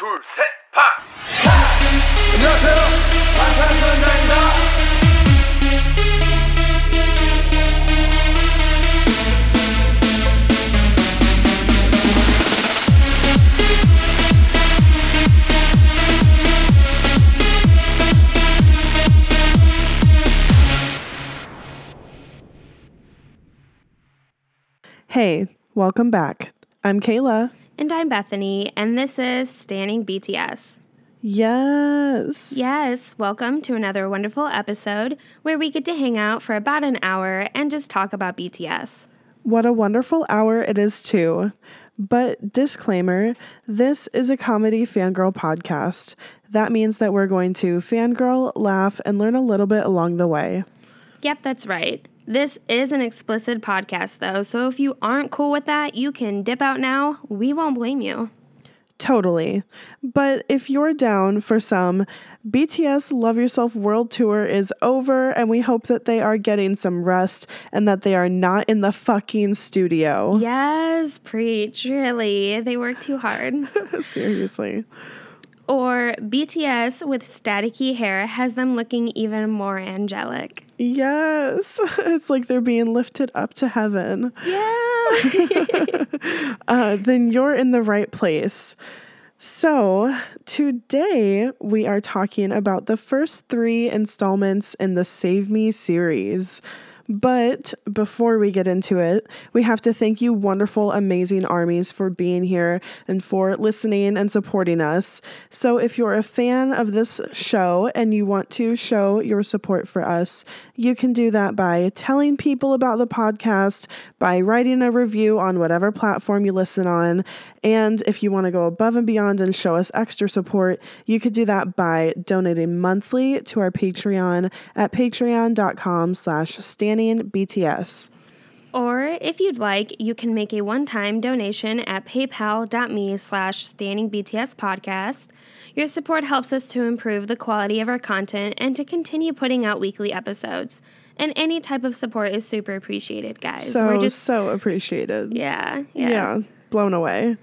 둘, 셋, 파! 안녕하세요. 방탄소년단입니다. Hey, welcome back. I'm Kayla. And I'm Bethany, and this is Stanning BTS. Yes. Yes, welcome to another wonderful episode where we get to hang out for about an hour and just talk about BTS. What a wonderful hour it is, too. But disclaimer this is a comedy fangirl podcast. That means that we're going to fangirl, laugh, and learn a little bit along the way. Yep, that's right. This is an explicit podcast, though, so if you aren't cool with that, you can dip out now. We won't blame you. Totally. But if you're down for some, BTS Love Yourself World Tour is over, and we hope that they are getting some rest and that they are not in the fucking studio. Yes, preach, really. They work too hard. Seriously. Or BTS with staticky hair has them looking even more angelic. Yes. It's like they're being lifted up to heaven. Yeah. Uh, then you're in the right place. So, today we are talking about the first three installments in the Save Me series. But before we get into it, we have to thank you, wonderful, amazing armies, for being here and for listening and supporting us. So, if you're a fan of this show and you want to show your support for us, you can do that by telling people about the podcast, by writing a review on whatever platform you listen on. And if you want to go above and beyond and show us extra support, you could do that by donating monthly to our Patreon at patreon.com slash BTS. Or if you'd like, you can make a one-time donation at paypal.me slash stanningbtspodcast. Your support helps us to improve the quality of our content and to continue putting out weekly episodes. And any type of support is super appreciated, guys. So, We're just so appreciated. yeah, yeah. yeah blown away.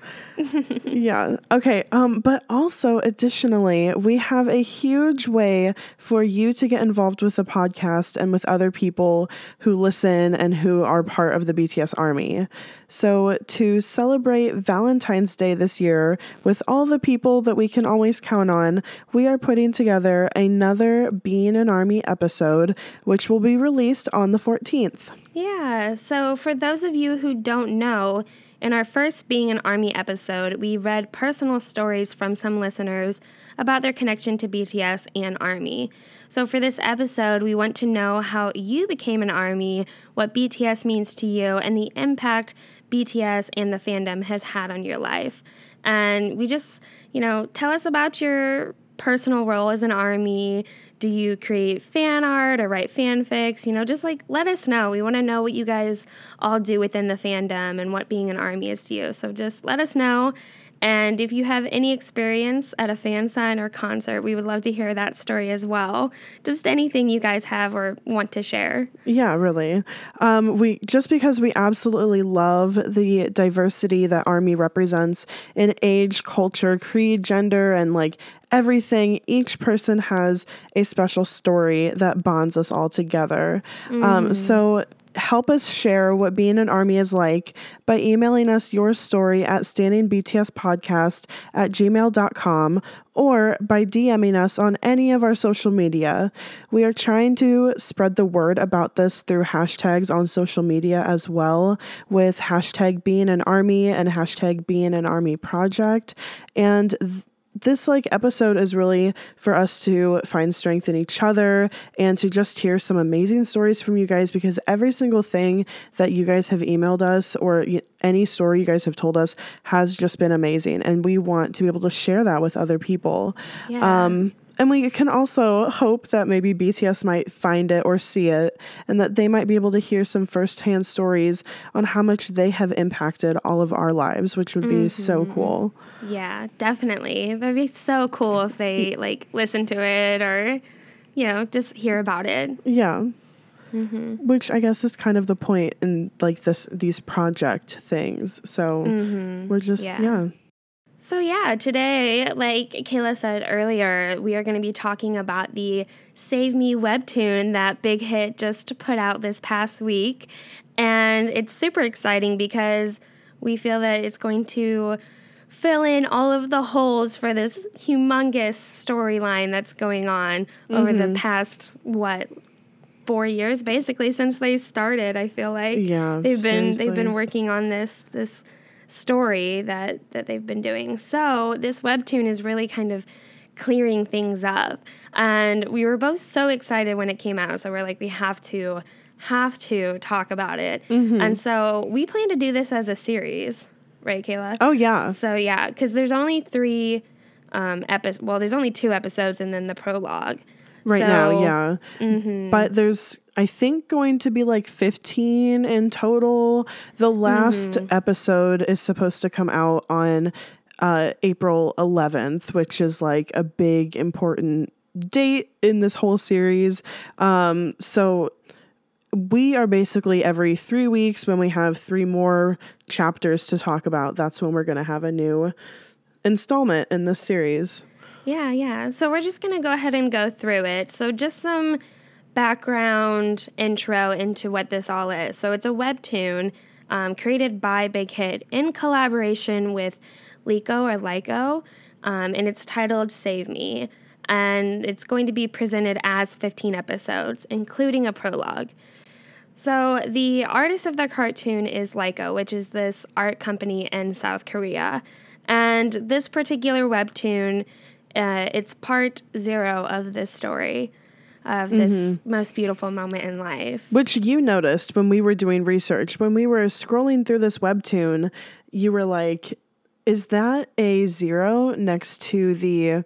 Yeah. Okay um but also additionally we have a huge way for you to get involved with the podcast and with other people who listen and who are part of the bts army. So to celebrate valentine's day this year with all the people that we can always count on we are putting together another being an army episode which will be released on the 14th Yeah, so for those of you who don't know, in our first Being an Army episode, we read personal stories from some listeners about their connection to BTS and Army. So for this episode, we want to know how you became an Army, what BTS means to you, and the impact BTS and the fandom has had on your life. And we just, you know, tell us about your personal role as an army? Do you create fan art or write fanfics? You know, just like let us know. We want to know what you guys all do within the fandom and what being an army is to you. So just let us know. And if you have any experience at a fan sign or concert, we would love to hear that story as well. Just anything you guys have or want to share. Yeah, really. Um, we just because we absolutely love the diversity that Army represents in age, culture, creed, gender, and like everything. Each person has a special story that bonds us all together. Um, so help us share what being an army is like by emailing us your story at stanningbtspodcast at gmail.com or by DMing us on any of our social media. We are trying to spread the word about this through hashtags on social media as well, with hashtag being an army and hashtag being an army project. And this like episode is really for us to find strength in each other and to just hear some amazing stories from you guys because every single thing that you guys have emailed us or any story you guys have told us has just been amazing and we want to be able to share that with other people Yeah. um and we can also hope that maybe BTS might find it or see it, and that they might be able to hear some firsthand stories on how much they have impacted all of our lives, which would be so mm-hmm. cool. Yeah, definitely. That'd be so cool if they like listen to it or, you know, just hear about it. Yeah. Mm-hmm. Which I guess is kind of the point in like this these project things. So mm-hmm. we're just Yeah. yeah. So, yeah, today, like Kayla said earlier, we are going to be talking about the Save Me webtoon that Big Hit just put out this past week. And it's super exciting because we feel that it's going to fill in all of the holes for this humongous storyline that's going on mm-hmm. over the mm-hmm. past, what, four years basically since they started. I feel like yeah, they've been seriously. they've been working on this this story that that they've been doing. So this webtoon is really kind of clearing things up. And we were both so excited when it came out. So we're like, we have to have to talk about it. Mm-hmm. And so we plan to do this as a series, right, Kayla? Oh yeah. So yeah, because there's only three um episodes. Well, there's only two episodes, and then the prologue right so, now, yeah. Mm-hmm. But there's, I think, going to be like 15 in total. The last mm-hmm. episode is supposed to come out on uh, April 11th, which is like a big, important date in this whole series. Um, so we are basically every three weeks when we have three more chapters to talk about. That's when we're going to have a new installment in this series. Yeah, yeah. So we're just going to go ahead and go through it. So just some background intro into what this all is. So it's a webtoon um, created by Big Hit in collaboration with Lico or Lyco, um, and it's titled Save Me. And it's going to be presented as 15 episodes, including a prologue. So, the artist of the cartoon is Lyco, which is this art company in South Korea. And this particular webtoon uh, it's part zero of this story of this mm-hmm. most beautiful moment in life. Which you noticed when we were doing research. When we were scrolling through this webtoon, you were like, is that a zero next to the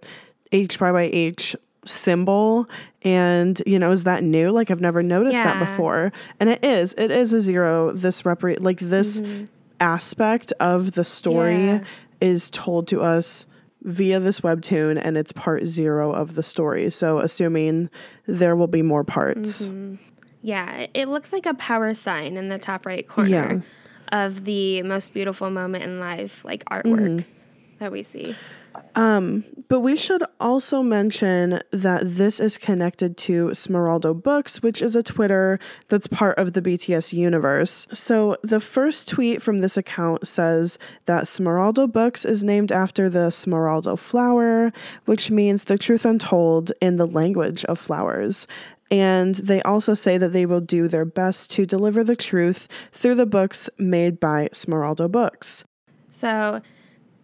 H by by H symbol? And, you know, is that new? Like, I've never noticed yeah. that before. And it is. It is a zero. This repre- like this mm-hmm. aspect of the story yeah. is told to us via this webtoon and it's part zero of the story. So, assuming there will be more parts. Mm-hmm. Yeah, it looks like a power sign in the top right corner yeah. of the most beautiful moment in life, like artwork mm-hmm. that we see. Um, but we should also mention that this is connected to Smeraldo Books, which is a Twitter that's part of the BTS universe. So the first tweet from this account says that Smeraldo Books is named after the Smeraldo flower, which means the truth untold in the language of flowers. And they also say that they will do their best to deliver the truth through the books made by Smeraldo Books. So,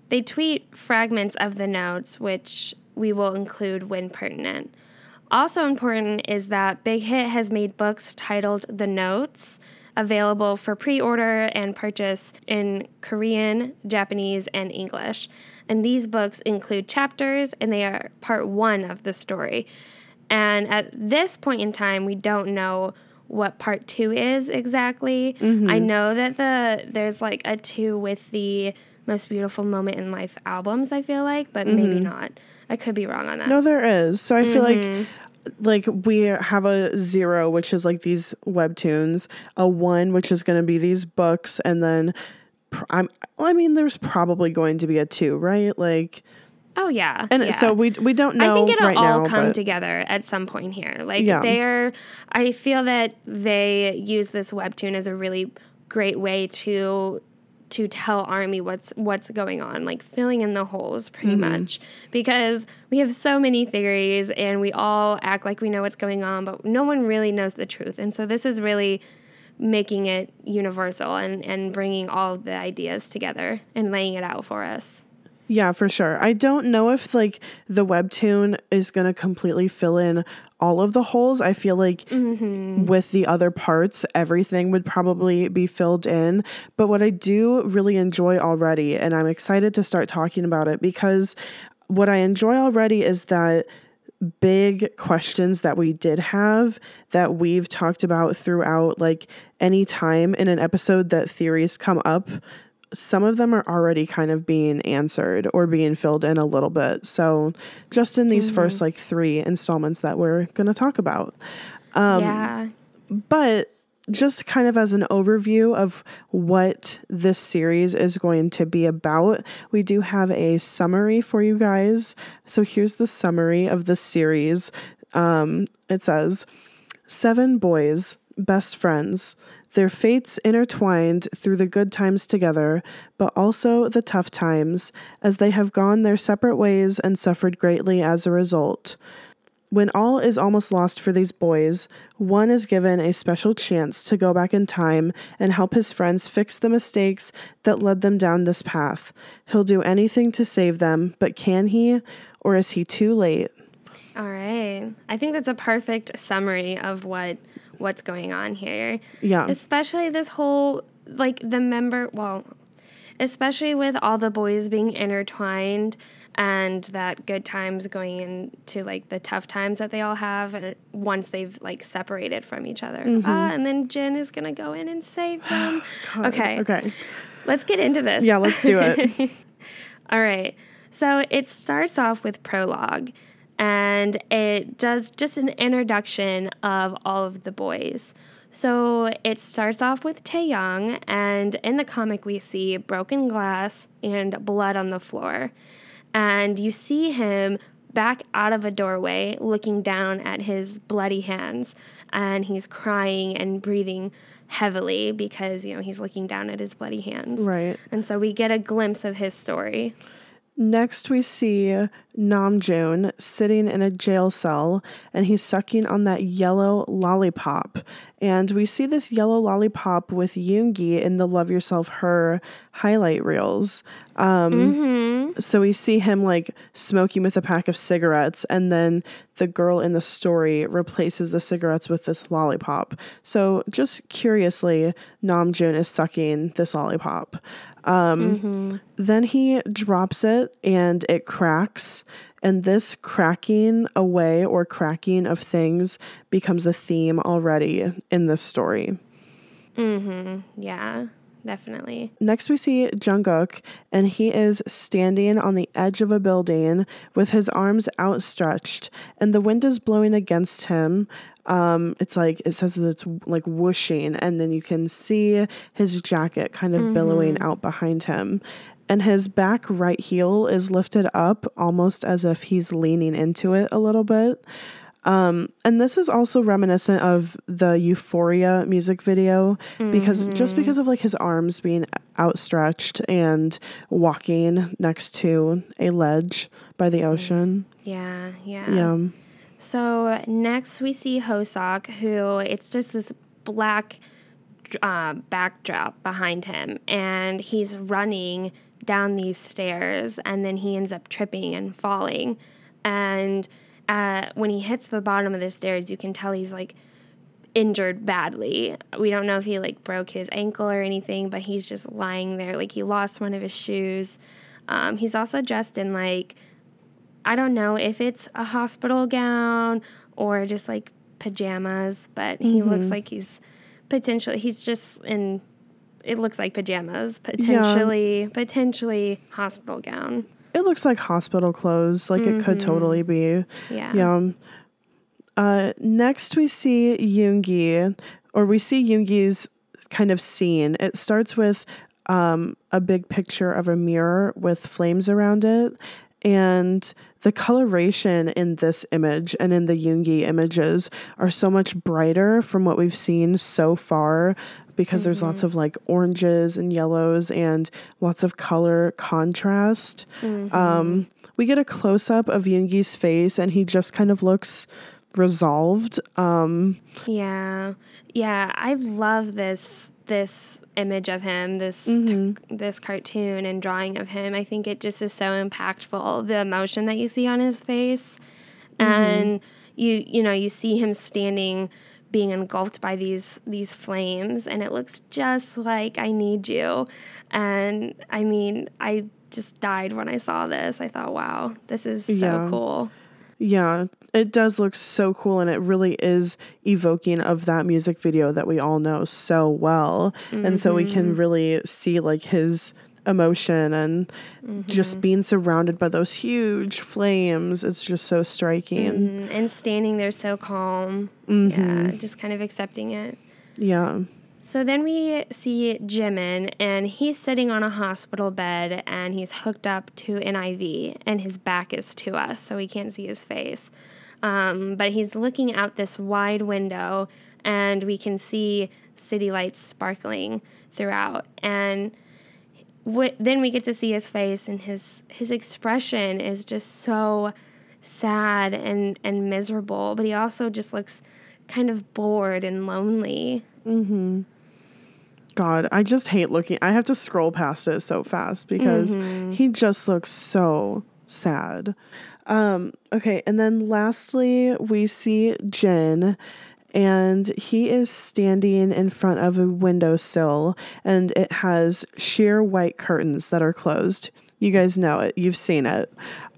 they tweet fragments of the notes, which we will include when pertinent. Also important is that Big Hit has made books titled The Notes available for pre order and purchase in Korean, Japanese, and English. And these books include chapters and they are part one of the story. And at this point in time, we don't know what part two is exactly. Mm-hmm. I know that the there's like a two with the most beautiful moment in life albums, I feel like, but mm-hmm. maybe not. I could be wrong on that. No, there is. So I mm-hmm. feel like mm-hmm. like we have a zero, which is like these webtoons, a one, which is going to be these books, and then I'm, I mean, there's probably going to be a two, right? Like, oh yeah, and yeah. so we we don't know. I think it'll right all now, come but... together at some point here. Like yeah. they're, I feel that they use this webtoon as a really great way to to tell army what's what's going on like filling in the holes pretty mm-hmm. much. Because we have so many theories and we all act like we know what's going on but no one really knows the truth. And so this is really making it universal and and bringing all the ideas together and laying it out for us yeah, for sure. I don't know if like the webtoon is going to completely fill in all of the holes. I feel like mm-hmm. with the other parts, everything would probably be filled in. But what I do really enjoy already, and I'm excited to start talking about it because what I enjoy already is that big questions that we did have that we've talked about throughout like any time in an episode that theories come up some of them are already kind of being answered or being filled in a little bit. So, just in these mm-hmm. first like three installments that we're going to talk about. Um, yeah. But just kind of as an overview of what this series is going to be about, we do have a summary for you guys. So here's the summary of the series. Um, it says Seven boys, best friends, their fates intertwined through the good times together, but also the tough times, as they have gone their separate ways and suffered greatly as a result. When all is almost lost for these boys, one is given a special chance to go back in time and help his friends fix the mistakes that led them down this path. He'll do anything to save them, but can he, or is he too late? All right. I think that's a perfect summary of what what's going on here. Yeah. Especially this whole like the member well, especially with all the boys being intertwined and that good times going into like the tough times that they all have and once they've like separated from each other. Ah, and then Jin is going to go in and save them. okay. Okay. Let's get into this. Yeah, let's do it. All right. So it starts off with prologue and it does just an introduction of all of the boys. So it starts off with Taehyung, and in the comic, we see broken glass and blood on the floor. And you see him back out of a doorway looking down at his bloody hands, and he's crying and breathing heavily because, you know, he's looking down at his bloody hands. Right. And so we get a glimpse of his story. Next, we see Namjoon sitting in a jail cell and he's sucking on that yellow lollipop. And we see this yellow lollipop with Yoongi in the Love Yourself Her highlight reels. Um, So we see him like smoking with a pack of cigarettes, and then the girl in the story replaces the cigarettes with this lollipop. So just curiously, Namjoon is sucking this lollipop. Um, Then he drops it and it cracks. And this cracking away or cracking of things becomes a theme already in this story. Mm-hmm. Yeah, definitely. Next, we see Jungkook, and he is standing on the edge of a building with his arms outstretched, and the wind is blowing against him. Um, it's like it says that it's like whooshing, and then you can see his jacket kind of billowing out behind him. And his back right heel is lifted up almost as if he's leaning into it a little bit. Um, and this is also reminiscent of the Euphoria music video because just because of like his arms being outstretched and walking next to a ledge by the ocean. Yeah, yeah. Yeah. So next we see Hoseok, who it's just this black uh, backdrop behind him, and he's running down these stairs, and then he ends up tripping and falling. And uh, when he hits the bottom of the stairs, you can tell he's like injured badly. We don't know if he like broke his ankle or anything, but he's just lying there like he lost one of his shoes. Um, he's also dressed in like I don't know if it's a hospital gown or just like pajamas, but he looks like he's potentially he's just in it looks like pajamas, potentially potentially hospital gown. It looks like hospital clothes, like it could totally be. Yeah. Yeah. Uh, next, we see Yoongi, or we see Yoongi's kind of scene. It starts with um, a big picture of a mirror with flames around it. And the coloration in this image and in the Yoongi images are so much brighter from what we've seen so far because there's lots of like oranges and yellows and lots of color contrast. Um, we get a close up of Yoongi's face and he just kind of looks resolved. Um, Yeah. Yeah, I love this this image of him, this t- mm-hmm. this cartoon and drawing of him. I think it just is so impactful the emotion that you see on his face. Mm-hmm. And you you know, you see him standing being engulfed by these these flames and it looks just like I need you. And I mean, I just died when I saw this. I thought, wow, this is so Yeah. cool. Yeah, it does look so cool and it really is evoking of that music video that we all know so well. And so we can mm-hmm. really see like his emotion and just mm-hmm. being surrounded by those huge flames. It's just so striking. Mm, and standing there so calm. Yeah, just kind of accepting it. Yeah. So then we see Jimin, and he's sitting on a hospital bed and he's hooked up to an IV, and his back is to us, so we can't see his face. Um, but he's looking out this wide window, and we can see city lights sparkling throughout. And w- then we get to see his face, and his his expression is just so sad and and miserable. But he also just looks kind of bored and lonely. God, I just hate looking. I have to scroll past it so fast because he just looks so sad. Um, okay, and then lastly, we see Jin, and he is standing in front of a windowsill, and it has sheer white curtains that are closed. You guys know it, you've seen it.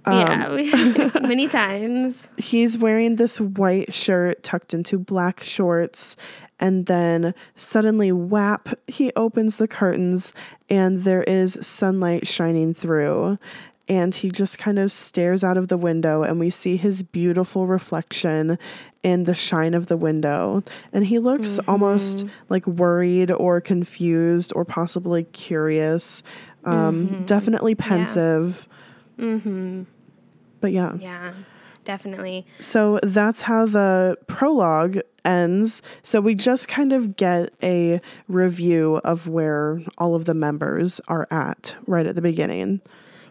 Um, yeah, many times. he's wearing this white shirt tucked into black shorts and then suddenly whap he opens the curtains and there is sunlight shining through. And he just kind of stares out of the window and we see his beautiful reflection in the shine of the window. And he looks mm-hmm. almost like worried or confused or possibly curious. Um mm-hmm. definitely pensive but yeah Yeah, definitely. so that's how the prologue ends. So we just kind of get a review of where all of the members are at right at the beginning.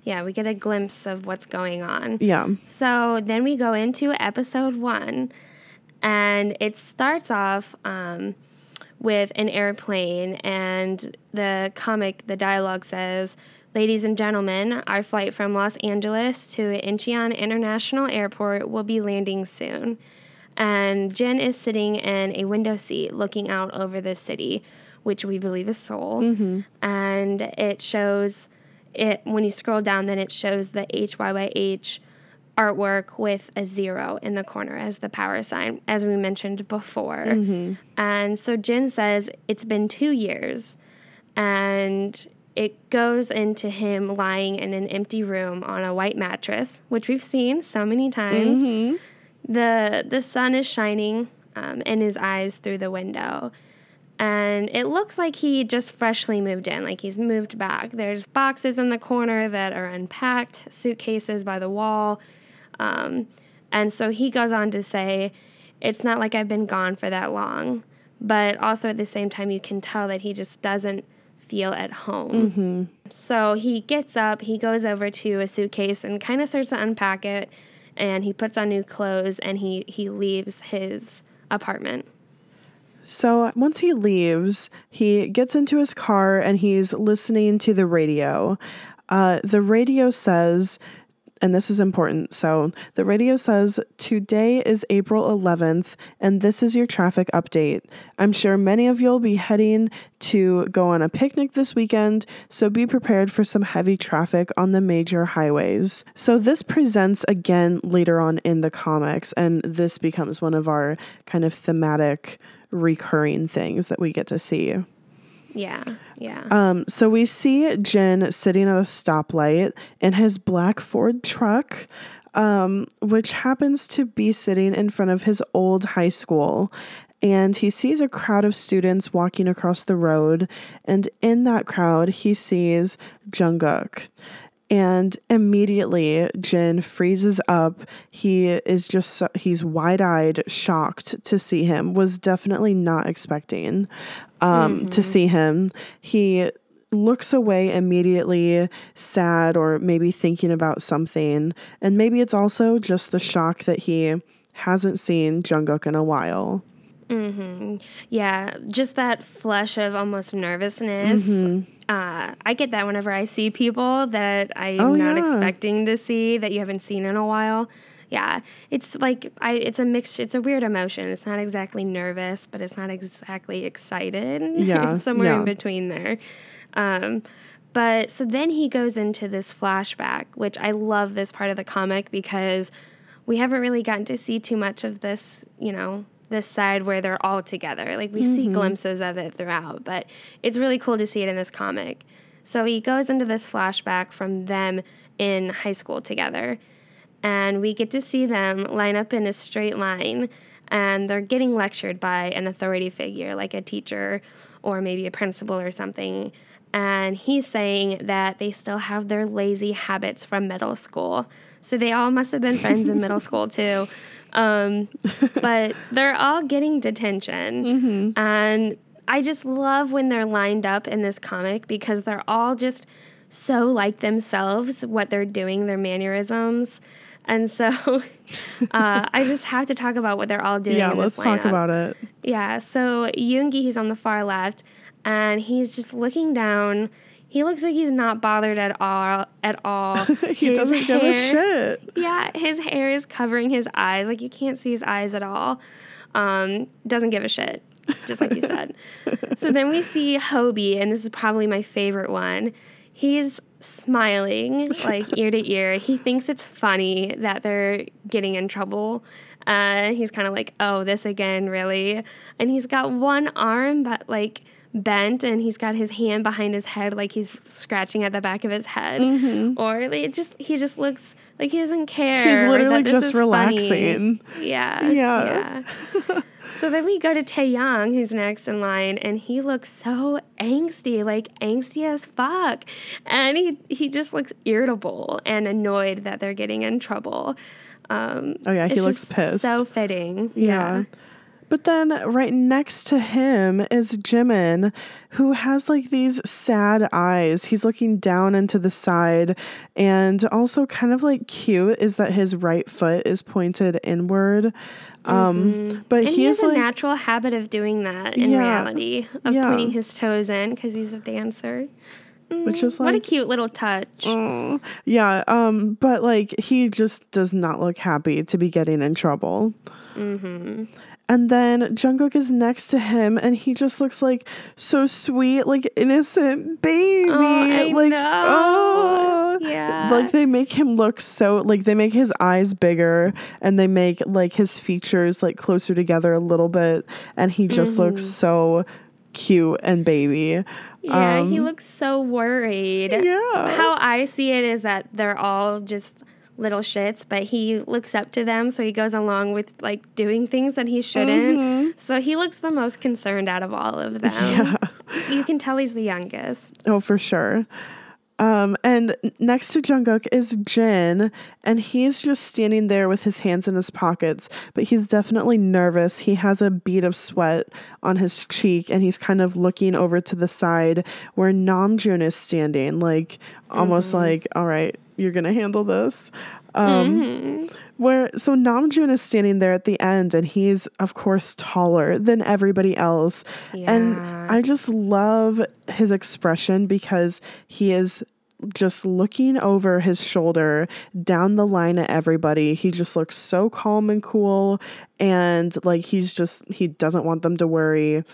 Yeah, we get a glimpse of what's going on. Yeah. So then we go into episode one, and it starts off um, with an airplane, and the comic, the dialogue says, Ladies and gentlemen, our flight from Los Angeles to Incheon International Airport will be landing soon. And Jin is sitting in a window seat looking out over the city, which we believe is Seoul. Mm-hmm. And it shows it when you scroll down, then it shows the HYYH artwork with a zero in the corner as the power sign, as we mentioned before. And so Jin says it's been two years, and it goes into him lying in an empty room on a white mattress, which we've seen so many times. The the sun is shining um, in his eyes through the window. And it looks like he just freshly moved in, like he's moved back. There's boxes in the corner that are unpacked, suitcases by the wall. Um, and so he goes on to say, It's not like I've been gone for that long. But also at the same time, you can tell that he just doesn't feel at home. So he gets up, he goes over to a suitcase and kind of starts to unpack it. And he puts on new clothes and he, he leaves his apartment. So once he leaves, he gets into his car and he's listening to the radio. Uh, the radio says, and this is important. So the radio says, Today is April 11th, and this is your traffic update. I'm sure many of you will be heading to go on a picnic this weekend, so be prepared for some heavy traffic on the major highways. So this presents again later on in the comics, and this becomes one of our kind of thematic recurring things that we get to see. Yeah, yeah. Um, so we see Jin sitting at a stoplight in his black Ford truck, um, which happens to be sitting in front of his old high school. And he sees a crowd of students walking across the road. And in that crowd, he sees Jungkook. And immediately, Jin freezes up. He is just, so- he's wide eyed, shocked to see him, was definitely not expecting um, to see him. He looks away immediately, sad or maybe thinking about something. And maybe it's also just the shock that he hasn't seen Jungkook in a while. Yeah, just that flush of almost nervousness. Mm-hmm. Uh, I get that whenever I see people that I'm Oh, not yeah. expecting to see that you haven't seen in a while. Yeah, it's like I. It's a mix. It's a weird emotion. It's not exactly nervous, but it's not exactly excited. Yeah, it's somewhere yeah. in between there. Um, but so then he goes into this flashback, which I love this part of the comic because we haven't really gotten to see too much of this, you know, this side where they're all together. Like we see mm-hmm. glimpses of it throughout, but it's really cool to see it in this comic. So he goes into this flashback from them in high school together, and we get to see them line up in a straight line and they're getting lectured by an authority figure like a teacher or maybe a principal or something. And he's saying that they still have their lazy habits from middle school. So they all must have been friends in middle school too. Um, but they're all getting detention. And I just love when they're lined up in this comic because they're all just so like themselves, what they're doing, their mannerisms. And so uh, I just have to talk about what they're all doing. Yeah, in this let's talk about it. Yeah, so Yoongi, he's on the far left, and he's just looking down. He looks like he's not bothered at all. At all. He His doesn't give a shit. Yeah, his hair is covering his eyes. Like you can't see his eyes at all. Um, doesn't give a shit, just like you said. so then we see Hobie, and this is probably my favorite one. He's smiling like ear to ear. He thinks it's funny that they're getting in trouble. Uh, he's kind of like, "Oh, this again, really?" And he's got one arm, but like bent, and he's got his hand behind his head, like he's scratching at the back of his head, or like, it just he just looks like he doesn't care. Mm-hmm. He's literally just is funny. relaxing. Yeah. Yeah. yeah. so then we go to Taehyung, who's next in line, and he looks so angsty, like angsty as fuck. And he, he just looks irritable and annoyed that they're getting in trouble. Um, Oh, yeah, he looks pissed. So fitting. Yeah. But then right next to him is Jimin, who has like these sad eyes. He's looking down into the side. And also, kind of like cute is that his right foot is pointed inward. Um, But Mm-hmm. And he, he has a like, natural habit of doing that in Yeah. reality, of Yeah. pointing his toes in because he's a dancer. which is what a cute little touch. oh, yeah. Um, but like he just does not look happy to be getting in trouble. Mm-hmm. And then Jungkook is next to him, and he just looks like so sweet, like innocent baby. Oh, I like, know. oh. Yeah. Like they make him look so like they make his eyes bigger and they make like his features like closer together a little bit, and he just looks Mm-hmm. so cute and baby. Yeah, he Um, looks so worried. Yeah. How I see it is that they're all just little shits, but he looks up to them, so he goes along with like doing things that he shouldn't. Mm-hmm. So he looks the most concerned out of all of them. You can tell he's the youngest. Oh, for sure. Um, and next to Jungkook is Jin, and he's just standing there with his hands in his pockets, but he's definitely nervous. He has a bead of sweat on his cheek, and he's kind of looking over to the side where Namjoon is standing, like almost like, all right, you're gonna handle this. Um, where so Namjoon is standing there at the end, and he's of course taller than everybody else, and I just love his expression because he is just looking over his shoulder down the line at everybody. He just looks so calm and cool and like he's just he doesn't want them to worry.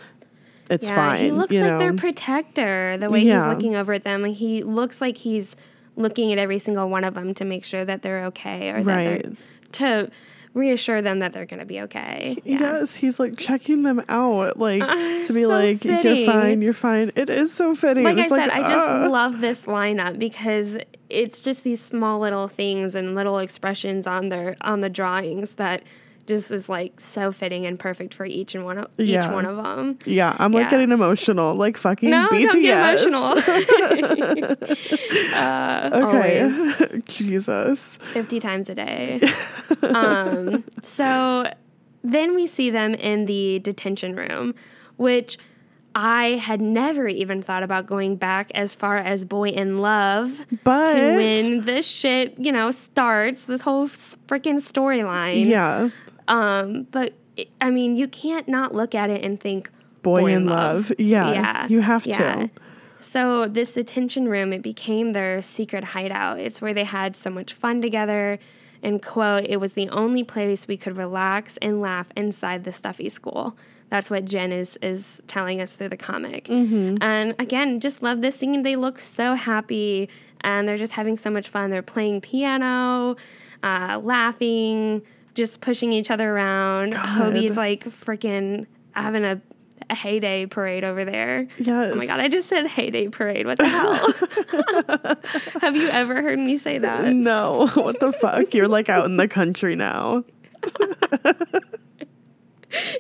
It's Yeah, fine. he looks like know? their protector. The way Yeah. he's looking over at them, like, he looks like he's looking at every single one of them to make sure that they're okay or that Right. they're to reassure them that they're going to be okay. Yeah. Yes, he's like checking them out, like to be so like, fitting. "You're fine, you're fine." It is so fitting. like I It's said, I just ah. love this lineup because it's just these small little things and little expressions on their on the drawings that just is like so fitting and perfect for each and one of each one of them. Yeah, I'm like Yeah. getting emotional, like fucking No, BTS. don't get emotional. uh, Okay, Always. Jesus. 50 times a day. um, so then we see them in the detention room, which I had never even thought about going back as far as Boy In Luv But to when this shit, you know, starts, this whole freaking storyline. yeah, Um, but it, I mean, you can't not look at it and think boy, in love. Yeah, you have to. So this detention room, it became their secret hideout. It's where they had so much fun together. And quote, it was the only place we could relax and laugh inside the stuffy school. That's what Jin is is telling us through the comic. Mm-hmm. And again, just love this scene. They look so happy and they're just having so much fun. They're playing piano, uh, laughing, just pushing each other around. Hobie's like freaking having a, a heyday parade over there. Yes. Oh my god, I just said heyday parade. What the hell? Have you ever heard me say that? No, what the fuck? You're like out in the country now.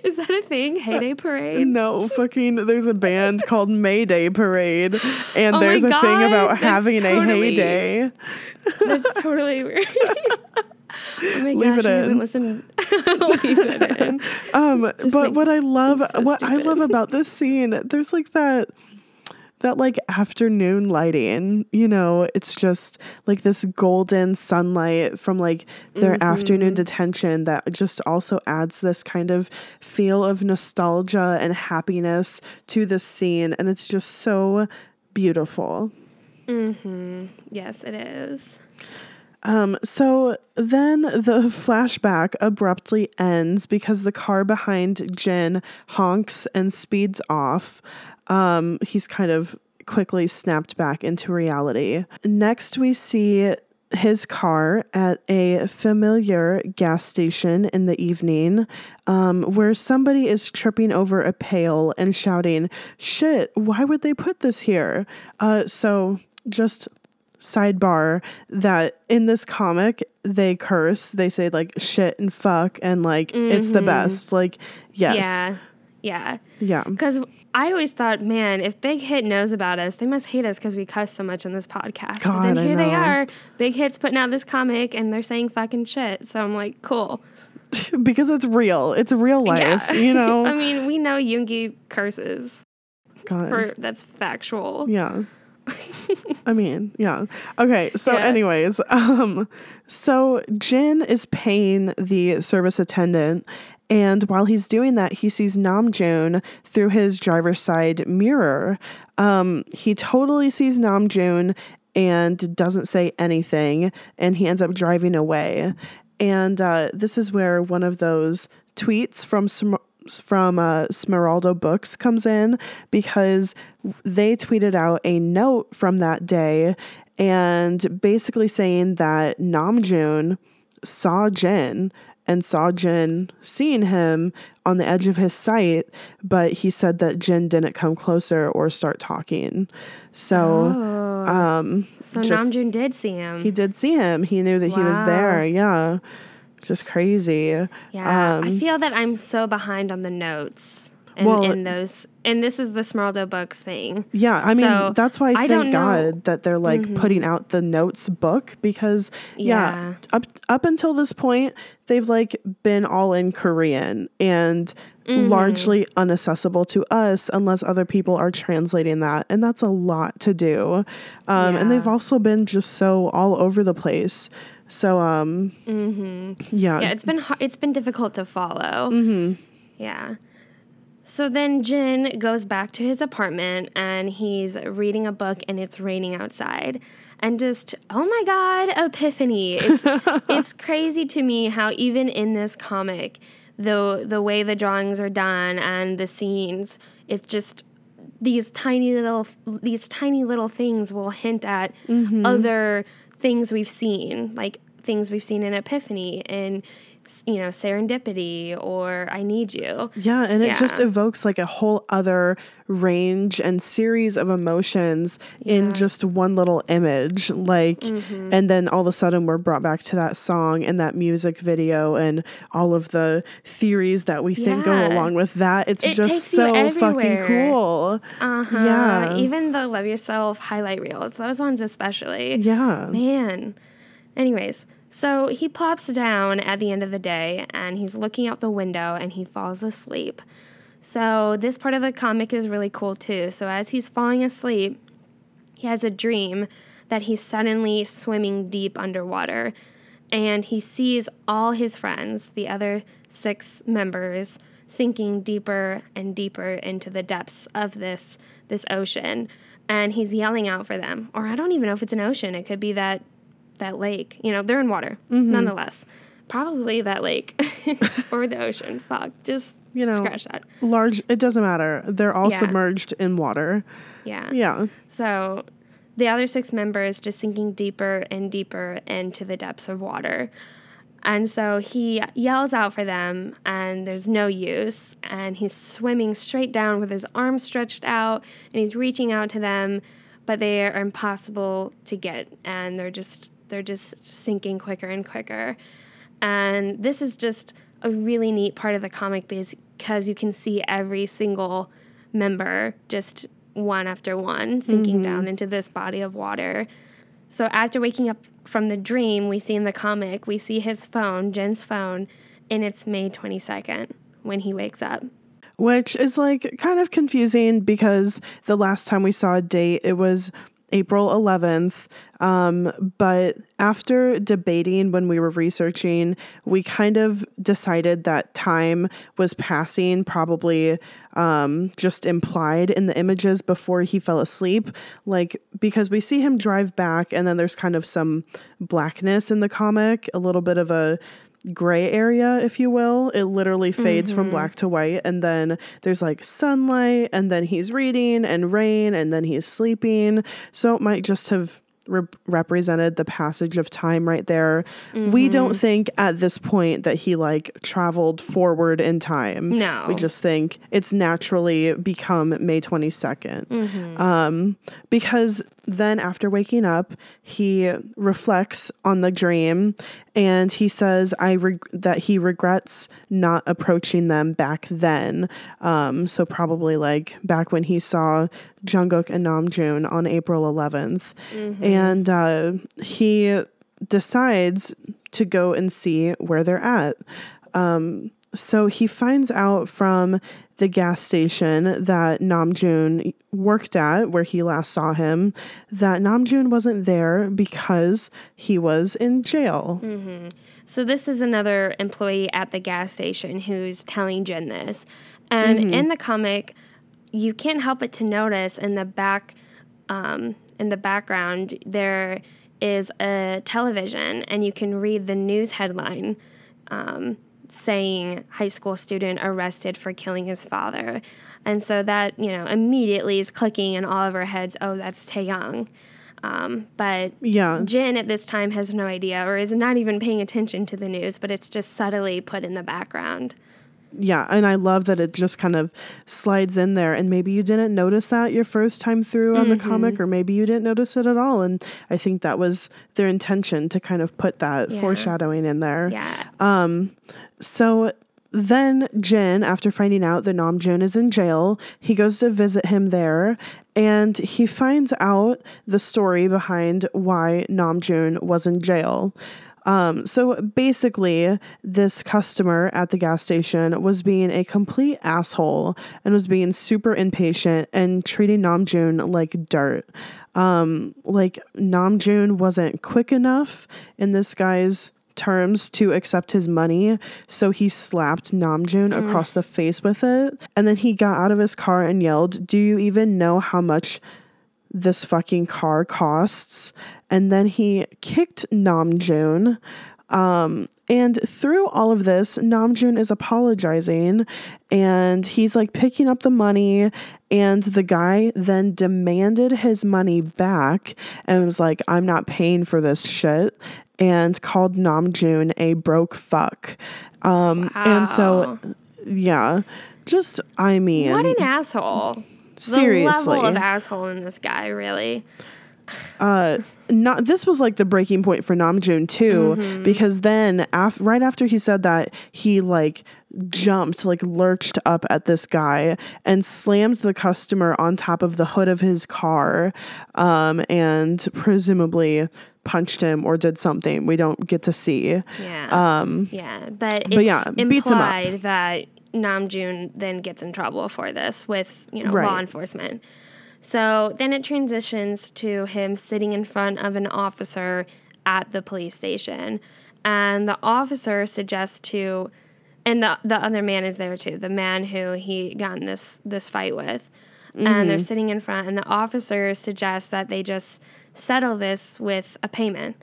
Is that a thing? Heyday Parade? No, fucking, there's a band called Mayday Parade, and Oh there's a thing about having a heyday. That's totally weird. Oh my Leave gosh, it I haven't in. listened. Leave it in. Um, but what I love, so what I love about this scene, there's like that, that like afternoon lighting. You know, it's just like this golden sunlight from like their afternoon Mm-hmm. detention that just also adds this kind of feel of nostalgia and happiness to this scene, and it's just so beautiful. Yes, it is. Um, so then the flashback abruptly ends because the car behind Jin honks and speeds off. Um, he's kind of quickly snapped back into reality. Next, we see his car at a familiar gas station in the evening um, where somebody is tripping over a pail and shouting, Shit, why would they put this here? Uh, so just sidebar that in this comic they curse they say like shit and fuck and like it's the mm-hmm. best like yes Yeah. Yeah. yeah Because I always thought, man, if Big Hit knows about us, they must hate us because we cuss so much on this podcast. but then here they are, Big Hit's putting out this comic and they're saying fucking shit. So I'm like, cool. because it's real it's real life you know I mean, we know Yoongi curses. God. For that's factual. yeah i mean yeah. Okay so Yeah. anyways um so jin is paying the service attendant and while he's doing that he sees namjoon through his driver's side mirror. Um he totally sees namjoon and doesn't say anything and he ends up driving away. And uh, this is where one of those tweets from Sm- from uh, Smeraldo Books comes in because they tweeted out a note from that day and basically saying that Namjoon saw Jin and saw Jin seeing him on the edge of his sight, but he said that Jin didn't come closer or start talking. So um, So just- Namjoon did see him. he did see him. He knew that he was there. Yeah. Just crazy. yeah. I um, feel that I'm so behind on the notes. And Well- in those and this is the Smeraldo books thing. Yeah, I mean So, that's why I I thank know- Mm-hmm. God that they're like putting out the notes book because yeah, Yeah. up up until this point they've like been all in Korean and Mm-hmm. largely inaccessible to us unless other people are translating that and that's a lot to do. Um and they've also been just so all over the place. So um Mm-hmm. yeah. Yeah, it's been it's been difficult to follow. Mm-hmm. Yeah. So then Jin goes back to his apartment and he's reading a book and it's raining outside. And just oh my god, epiphany. It's it's crazy to me how even in this comic, the the way the drawings are done and the scenes, it's just these tiny little these tiny little things will hint at other things we've seen, like things we've seen in Epiphany and you know Serendipity or I Need You. Yeah, and it just evokes like a whole other range and series of emotions in just one little image. Like, Mm-hmm. and then all of a sudden we're brought back to that song and that music video and all of the theories that we think go along with that. It's It just so fucking cool. Uh-huh. Yeah. Even the Love Yourself highlight reels, those ones especially. Yeah. Man. Anyways, so he plops down at the end of the day and he's looking out the window and he falls asleep. So this part of the comic is really cool too. So as he's falling asleep, he has a dream that he's suddenly swimming deep underwater and he sees all his friends, the other six members, sinking deeper and deeper into the depths of this this ocean and he's yelling out for them. Or I don't even know if it's an ocean. It could be that that lake. You know, they're in water mm-hmm. nonetheless. Probably that lake or the ocean. Fuck. Just You know, scratch that. Large, it doesn't matter. They're all Yeah. submerged in water. Yeah. Yeah. So the other six members just sinking deeper and deeper into the depths of water. And so he yells out for them, and there's no use. And he's swimming straight down with his arms stretched out, and he's reaching out to them, but they are impossible to get, and they're just they're just sinking quicker and quicker. And this is just a really neat part of the comic because you can see every single member just one after one sinking mm-hmm. down into this body of water. So after waking up from the dream, we see in the comic, we see his phone, Jin's phone, and it's May 22nd when he wakes up. which is like kind of confusing because the last time we saw a date, it was April 11th. Um, but after debating when we were researching, we kind of decided that time was passing, probably um, just implied in the images before he fell asleep. Like, because we see him drive back, and then there's kind of some blackness in the comic, a little bit of a gray area, if you will. It literally fades from mm-hmm. black to white, and then there's like sunlight, and then he's reading, and rain, and then he's sleeping. So it might just have re- represented the passage of time right there. We mm-hmm. don't think at this point that he like traveled forward in time. No. We just think it's naturally become May 22nd. Mm-hmm. Um, because then after waking up, he reflects on the dream and he says I reg- that he regrets not approaching them back then. Um, so probably like back when he saw Jungkook and Namjoon on April 11th. And uh, he decides to go and see where they're at. Um, so he finds out from the gas station that Namjoon worked at, where he last saw him, that Namjoon wasn't there because he was in jail. So this is another employee at the gas station who's telling Jin this. And in the comic, you can't help but to notice in the back um, in the background there is a television and you can read the news headline um, saying high school student arrested for killing his father. And so that, you know, immediately is clicking in all of our heads, oh, that's Taehyung. Um, but Yeah. Jin at this time has no idea or is not even paying attention to the news, but it's just subtly put in the background. Yeah, and I love that it just kind of slides in there. And maybe you didn't notice that your first time through on the comic, or maybe you didn't notice it at all. And I think that was their intention to kind of put that Yeah. foreshadowing in there. Yeah. So then Jin, after finding out that Namjoon is in jail, he goes to visit him there and he finds out the story behind why Namjoon was in jail. Um, so basically, this customer at the gas station was being a complete asshole and was being super impatient and treating Namjoon like dirt. Um, like Namjoon wasn't quick enough in this guy's terms to accept his money, so he slapped Namjoon across the face with it. And then he got out of his car and yelled, Do you even know how much this fucking car costs? And then he kicked Namjoon. Um, and through all of this, Namjoon is apologizing and he's like picking up the money. And the guy then demanded his money back and was like, I'm not paying for this shit. And called Namjoon a broke fuck. Um, and so, yeah, just, I mean, What an asshole. seriously. The level of asshole in this guy, really. Uh not this was like the breaking point for Namjoon too because then af- right after he said that he like jumped like lurched up at this guy and slammed the customer on top of the hood of his car um and presumably punched him or did something we don't get to see Yeah. um yeah. But it's but yeah, beats him up. implied that Namjoon then gets in trouble for this with, you know, Right. law enforcement. So then it transitions to him sitting in front of an officer at the police station. And the officer suggests to and the the other man is there too, the man who he got in this this fight with. And Mm-hmm. they're sitting in front and the officer suggests that they just settle this with a payment.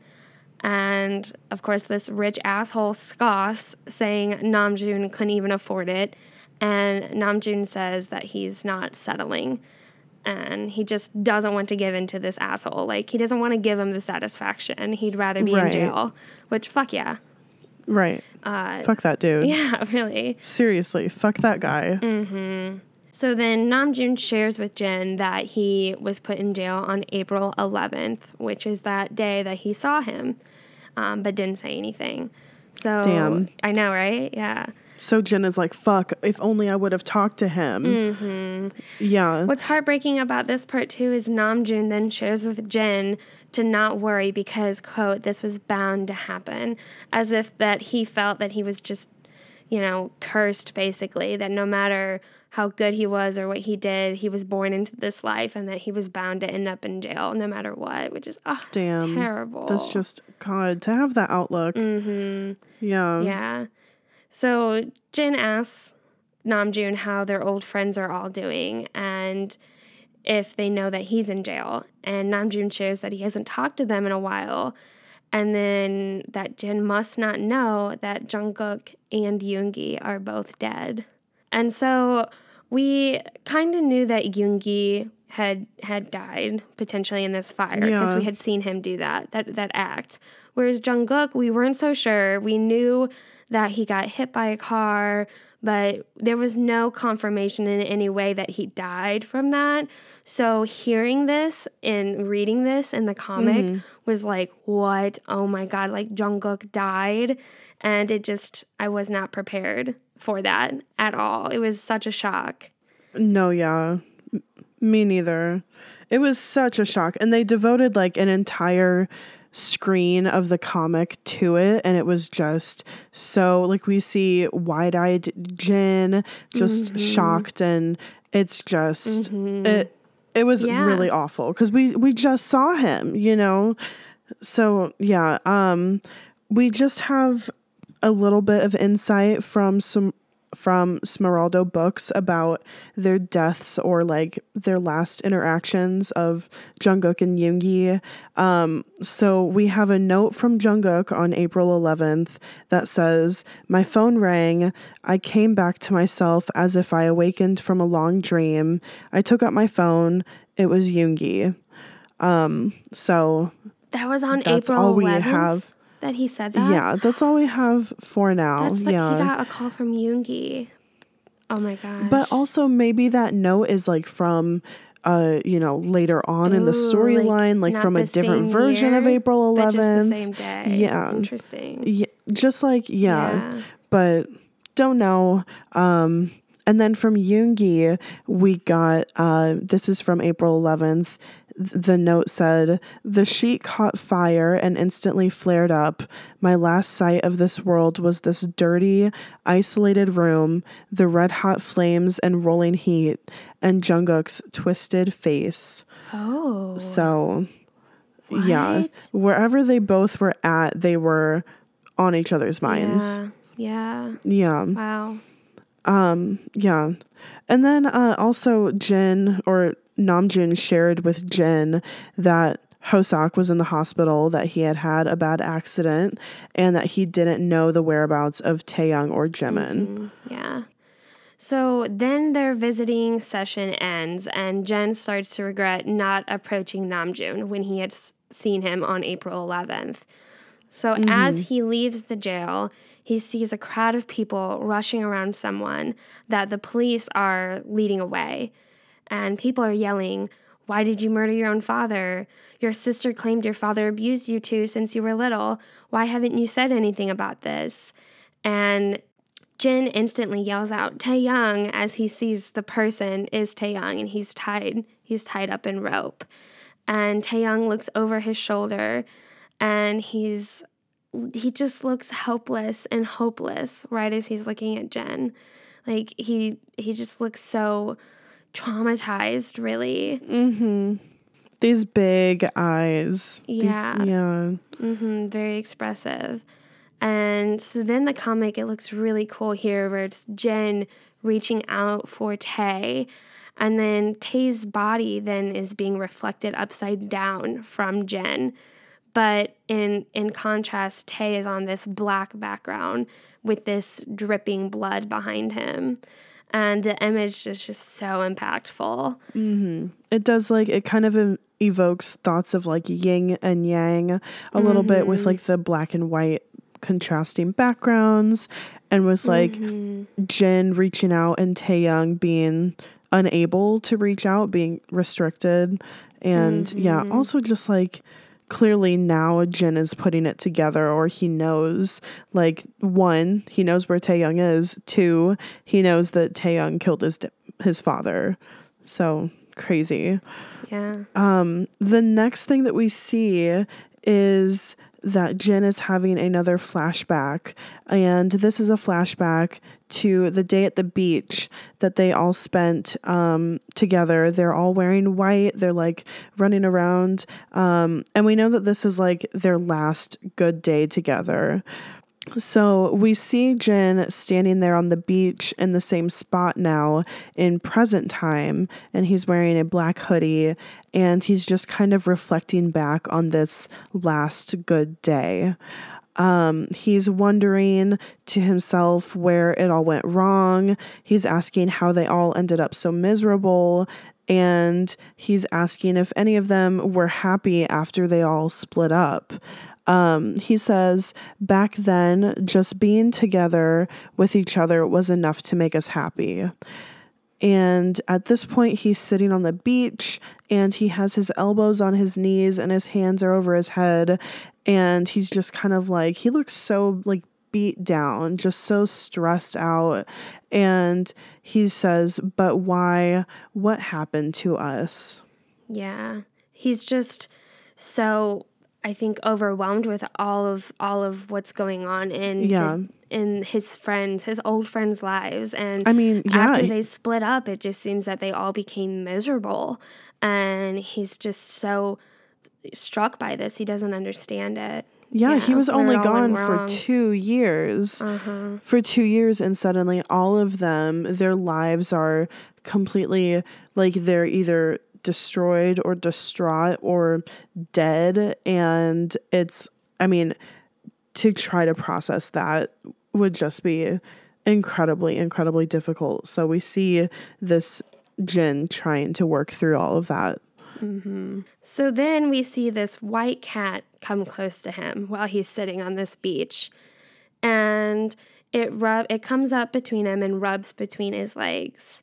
And of course, this rich asshole scoffs, saying Namjoon couldn't even afford it. And Namjoon says that he's not settling. And he just doesn't want to give in to this asshole. Like, he doesn't want to give him the satisfaction. He'd rather be Right. in jail, which, fuck yeah. right Uh, fuck that dude yeah, really. seriously fuck that guy So then Namjoon shares with Jin that he was put in jail on April 11th, which is that day that he saw him, um, but didn't say anything. So Damn. I know, right? Yeah. So Jin is like, fuck, if only I would have talked to him. Yeah. What's heartbreaking about this part too is Namjoon then shares with Jin to not worry because quote this was bound to happen, as if that he felt that he was just, you know, cursed basically that no matter how good he was or what he did, he was born into this life and that he was bound to end up in jail no matter what, which is oh, Damn. terrible. That's just, God, to have that outlook. Mm-hmm. Yeah. Yeah. So Jin asks Namjoon how their old friends are all doing and if they know that he's in jail. And Namjoon shares that he hasn't talked to them in a while. And then that Jin must not know that Jungkook and Yoongi are both dead. And so we kind of knew that Yoongi had had died potentially in this fire because Yeah. we had seen him do that that that act. Whereas Jungkook, we weren't so sure. We knew that he got hit by a car, but there was no confirmation in any way that he died from that. So hearing this and reading this in the comic mm-hmm. was like, what? Oh my god! Like Jungkook died, and it just I was not prepared for that at all. It was such a shock. No, yeah. M- Me neither. It was such a shock. And they devoted like an entire screen of the comic to it. And it was just so, like, we see wide eyed Jin just shocked. And it's just, it, it was Yeah. really awful because we, we just saw him, you know? So, yeah. Um, we just have a little bit of insight from some from Smeraldo books about their deaths or like their last interactions of Jungkook and Yoongi. Um, so we have a note from Jungkook on April 11th that says, "My phone rang. I came back to myself as if I awakened from a long dream. I took out my phone. It was Yoongi." Um, so That was on That's April all we 11th have. That he said that. yeah, that's all we have for now. That's like yeah. he got a call from Yoongi. Oh my god. But also maybe that note is like from uh, you know, later on in the storyline, like, not from a different version of April but just the 11th. same day. Yeah. Interesting. Yeah, just like yeah, Yeah. but don't know. Um, and then from Yoongi, we got uh, this is from April 11th. Th- The note said, The sheet caught fire and instantly flared up. My last sight of this world was this dirty, isolated room, the red hot flames and rolling heat, and Jungkook's twisted face. Oh. So, yeah, wherever they both were at, they were on each other's minds. Yeah. Yeah. Yeah. Wow. Um, yeah. And then uh, also Jin or Namjoon shared with Jin that Hoseok was in the hospital, that he had had a bad accident, and that he didn't know the whereabouts of Taehyung or Jimin. Mm-hmm. Yeah. So then their visiting session ends, and Jin starts to regret not approaching Namjoon when he had s- seen him on April 11th. So mm-hmm. as he leaves the jail, he sees a crowd of people rushing around someone that the police are leading away. And people are yelling, Why did you murder your own father? Your sister claimed your father abused you too since you were little. Why haven't you said anything about this? And Jin instantly yells out Taehyung as he sees the person is Taehyung and he's tied he's tied up in rope. And Taehyung looks over his shoulder and he's he just looks helpless and hopeless right as he's looking at Jin. Like he he just looks so traumatized really. These big eyes. These- Yeah. yeah. hmm very expressive. And so then the comic, it looks really cool here where it's Jin reaching out for Tay. And then Tay's body then is being reflected upside down from Jin. But in in contrast, Tay is on this black background with this dripping blood behind him. And the image is just so impactful. Mm-hmm. It does like it kind of evokes thoughts of like yin and yang a little bit with like mm-hmm. the black and white contrasting backgrounds and with like mm-hmm. Jin reaching out and Taehyung being unable to reach out, being restricted. And yeah, also just like clearly now Jin is putting it together, or he knows, like, one, he knows where Taehyung is. Two, he knows that Taehyung killed his his father. So crazy. Yeah. Um, the next thing that we see is that Jin is having another flashback. And this is a flashback to the day at the beach that they all spent um, together. They're all wearing white, they're like running around. Um, and we know that this is like their last good day together. So we see Jin standing there on the beach in the same spot now in present time, and he's wearing a black hoodie and he's just kind of reflecting back on this last good day. Um, he's wondering to himself where it all went wrong. He's asking how they all ended up so miserable. And he's asking if any of them were happy after they all split up. Um, he says, back then, just being together with each other was enough to make us happy. And at this point, he's sitting on the beach and he has his elbows on his knees and his hands are over his head. And he's just kind of like, he looks so like beat down, just so stressed out. And he says, But why? What happened to us? Yeah. He's just so I think overwhelmed with all of all of what's going on in Yeah. the, in his friends, his old friends' lives, and I mean, yeah. after they split up, it just seems that they all became miserable, and he's just so struck by this. He doesn't understand it. Yeah, he was only it all went gone for two years. Uh-huh. For two years, and suddenly all of them, their lives are completely like they're either destroyed or distraught or dead. And it's, I mean, to try to process that would just be incredibly, incredibly difficult. So we see this Jin trying to work through all of that. So then we see this white cat come close to him while he's sitting on this beach. And it rub it comes up between him and rubs between his legs.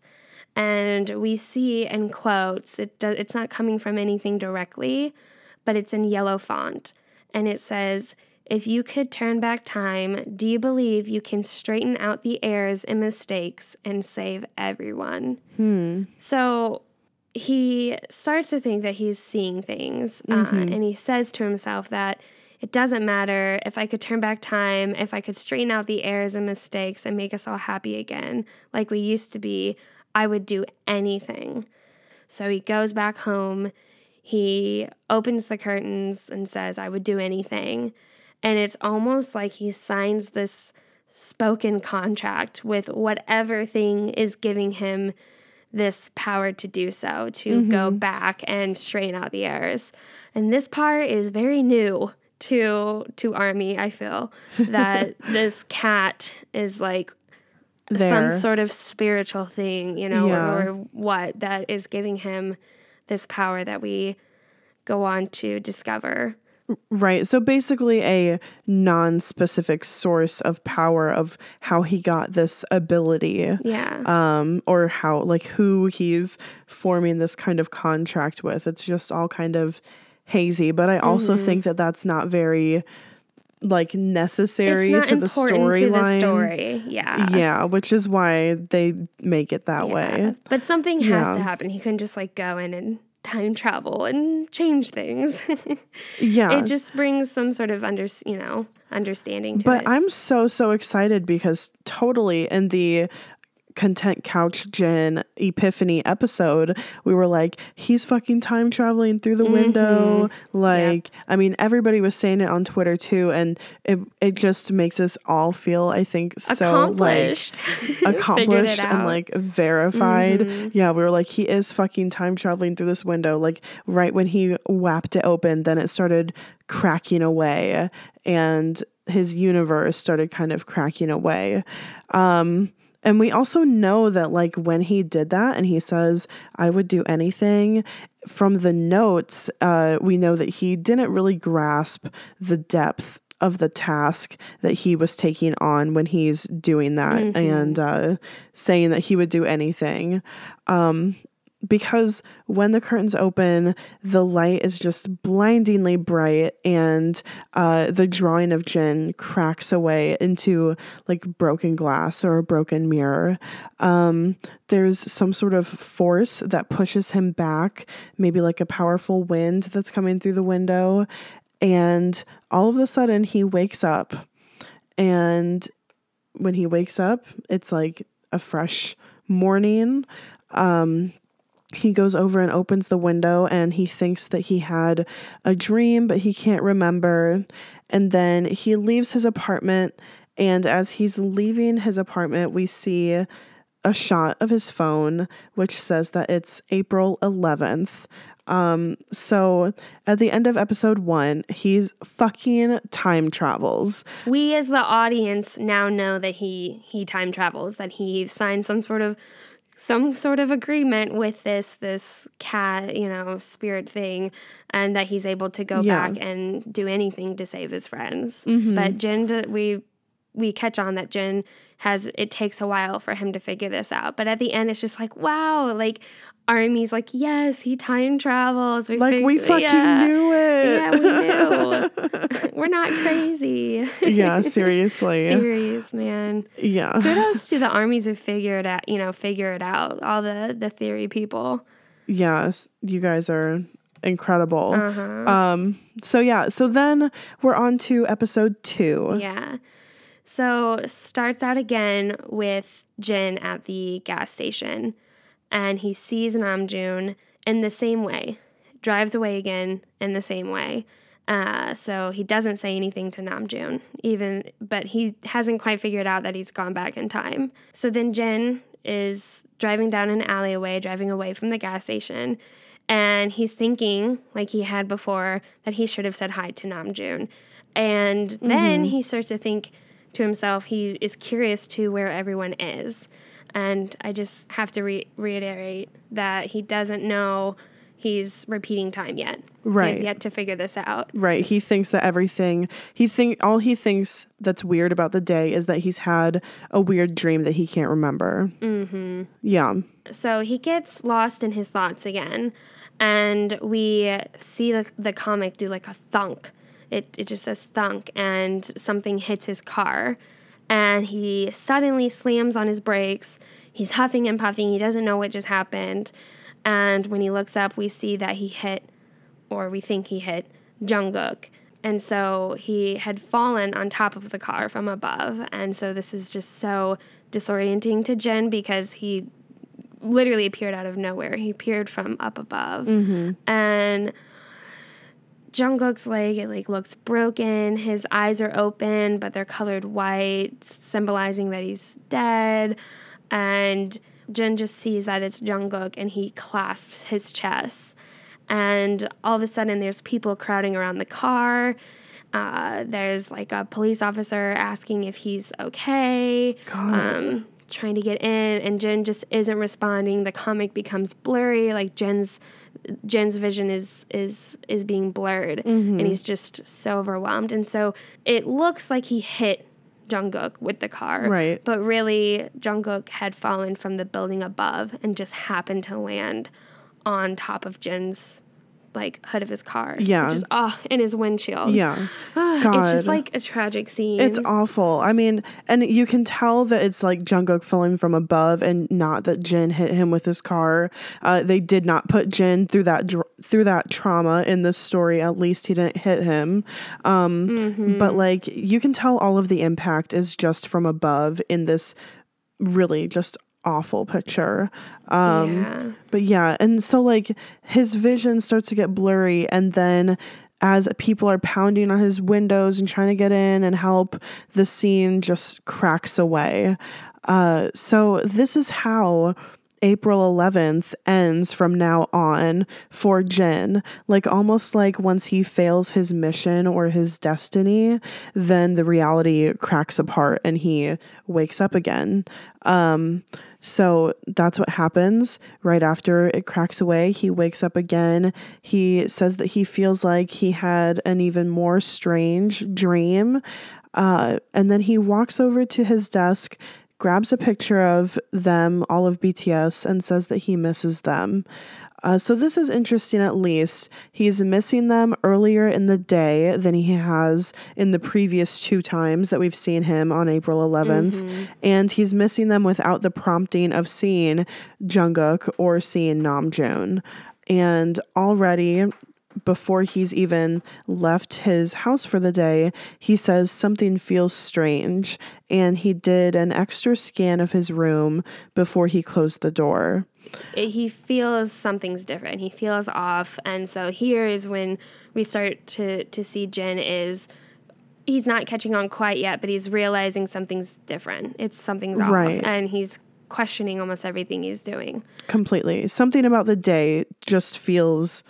And we see in quotes, it do, it's not coming from anything directly, but it's in yellow font. And it says, if you could turn back time, do you believe you can straighten out the errors and mistakes and save everyone? Hmm. So he starts to think that he's seeing things, uh, and he says to himself that it doesn't matter if I could turn back time, if I could straighten out the errors and mistakes and make us all happy again, like we used to be, I would do anything. So he goes back home, he opens the curtains and says, I would do anything. And it's almost like he signs this spoken contract with whatever thing is giving him this power to do so, to go mm-hmm. back and straighten out the errors. And this part is very new to to Army, I feel. That this cat is like There. some sort of spiritual thing, you know, Yeah. or, or what that is giving him this power that we go on to discover. Right. So basically, a non specific source of power of how he got this ability. Yeah. Um, or how, like, who he's forming this kind of contract with. It's just all kind of hazy. But I also Mm-hmm. think that that's not very, like, necessary it's not to the important to the storyline. story. Yeah. Yeah, which is why they make it that Yeah. way. But something has Yeah. to happen. He couldn't just like go in and time travel and change things. Yeah. it just brings some sort of under, you know, understanding to But it. I'm so so excited because totally in the content couch Jin epiphany episode, we were like, he's fucking time traveling through the window. Mm-hmm. Like, I mean, everybody was saying it on Twitter too, and it it just makes us all feel, I think, so accomplished. like accomplished and. Mm-hmm. like verified. Yeah, we were like, he is fucking time traveling through this window. Like right when he whapped it open, then it started cracking away and his universe started kind of cracking away. Um and we also know that like when he did that and he says, I would do anything from the notes, uh, we know that he didn't really grasp the depth of the task that he was taking on when he's doing that and uh, saying that he would do anything. Um, because when the curtains open, the light is just blindingly bright, and uh, the drawing of Jin cracks away into like broken glass or a broken mirror. Um, there's some sort of force that pushes him back, maybe like a powerful wind that's coming through the window. And all of a sudden, he wakes up. And when he wakes up, it's like a fresh morning. Um, he goes over and opens the window and he thinks that he had a dream, but he can't remember. And then he leaves his apartment. And as he's leaving his apartment, we see a shot of his phone, which says that it's April 11th. Um, so at the end of episode one, he's fucking time travels. We as the audience now know that he he time travels, that he signed some sort of some sort of agreement with this this cat, you know, spirit thing, and that he's able to go Yeah. back and do anything to save his friends. Mhm. But Jin, we we catch on that Jin has it takes a while for him to figure this out. But at the end, it's just like wow, like Army's like yes, he time travels. We Like, we fucking yeah. knew it. Yeah, we knew. We're not crazy. yeah, seriously. Theories, man. Yeah. Kudos to the armies who figured it out, you know, figure it out. All the the theory people. Yes, you guys are incredible. Uh-huh. Um, so yeah, so then we're on to episode two. Yeah. So starts out again with Jin at the gas station, and he sees Namjoon in the same way, drives away again in the same way. Uh, so he doesn't say anything to Namjoon, even, but he hasn't quite figured out that he's gone back in time. So then Jin is driving down an alleyway, driving away from the gas station, and he's thinking, like he had before, that he should have said hi to Namjoon. And then he starts to think to himself, he is curious to where everyone is. And I just have to re- reiterate that he doesn't know he's repeating time yet. He Right. has yet to figure this out. Right. He thinks that everything he think all he thinks that's weird about the day is that he's had a weird dream that he can't remember. Mm-hmm. Yeah. So he gets lost in his thoughts again, and we see the, the comic do like a thunk. It, it just says thunk, and something hits his car, and he suddenly slams on his brakes. He's huffing and puffing. He doesn't know what just happened. And when he looks up, we see that he hit, or we think he hit, Jungkook. And so he had fallen on top of the car from above. And so this is just so disorienting to Jin because he literally appeared out of nowhere. He appeared from up above. Mm-hmm. And Jungkook's leg it like looks broken. His eyes are open, but they're colored white, symbolizing that he's dead. And Jin just sees that it's Jungkook and he clasps his chest. And all of a sudden there's people crowding around the car. Uh, there's like a police officer asking if he's okay. God. Um, trying to get in and Jin just isn't responding. The comic becomes blurry, like Jin's Jin's vision is is is being blurred and mm-hmm. he's just so overwhelmed. And so it looks like he hit Jungkook with the car. Right. But really Jungkook had fallen from the building above and just happened to land on top of Jin's like hood of his car. Yeah. Which is oh in his windshield. Yeah. It's God. just like a tragic scene. It's awful. I mean, and you can tell that it's like Jungkook falling from above, and not that Jin hit him with his car. Uh, they did not put Jin through that dr- through that trauma in this story. At least he didn't hit him. Um, But like, you can tell all of the impact is just from above in this really just awful picture. Um, yeah. but yeah, and so like his vision starts to get blurry, and then as people are pounding on his windows and trying to get in and help, the scene just cracks away. Uh, so this is how April 11th ends from now on for Jin. Like almost like once he fails his mission or his destiny, then the reality cracks apart and he wakes up again. Um, so that's what happens right after it cracks away. He wakes up again. He says that he feels like he had an even more strange dream. Uh, and then he walks over to his desk, grabs a picture of them, all of BTS, and says that he misses them. Uh, so this is interesting at least. He's missing them earlier in the day than he has in the previous two times that we've seen him on April 11th. And he's missing them without the prompting of seeing Jungkook or seeing Namjoon. And already before he's even left his house for the day, he says something feels strange. And he did an extra scan of his room before he closed the door. He feels something's different. He feels off, and so here is when we start to to see Jin is he's not catching on quite yet, but he's realizing something's different. It's something's off, Right. and he's questioning almost everything he's doing. Completely. Something about the day just feels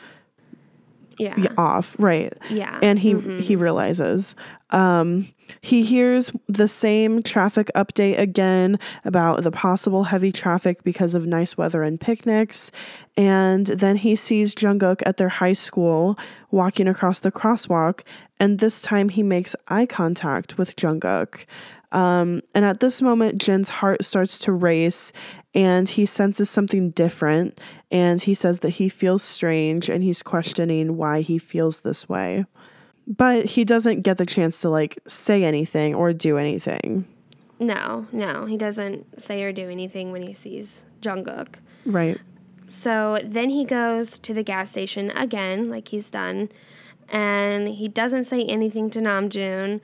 Yeah, off, right? yeah, And he he realizes. Um, he hears the same traffic update again about the possible heavy traffic because of nice weather and picnics. And then he sees Jungkook at their high school walking across the crosswalk. And this time he makes eye contact with Jungkook. Um, and at this moment, Jin's heart starts to race and he senses something different. And he says that he feels strange and he's questioning why he feels this way. But he doesn't get the chance to like say anything or do anything. no, no, he doesn't say or do anything when he sees Jungkook. Right. So then he goes to the gas station again, like he's done, and he doesn't say anything to Namjoon.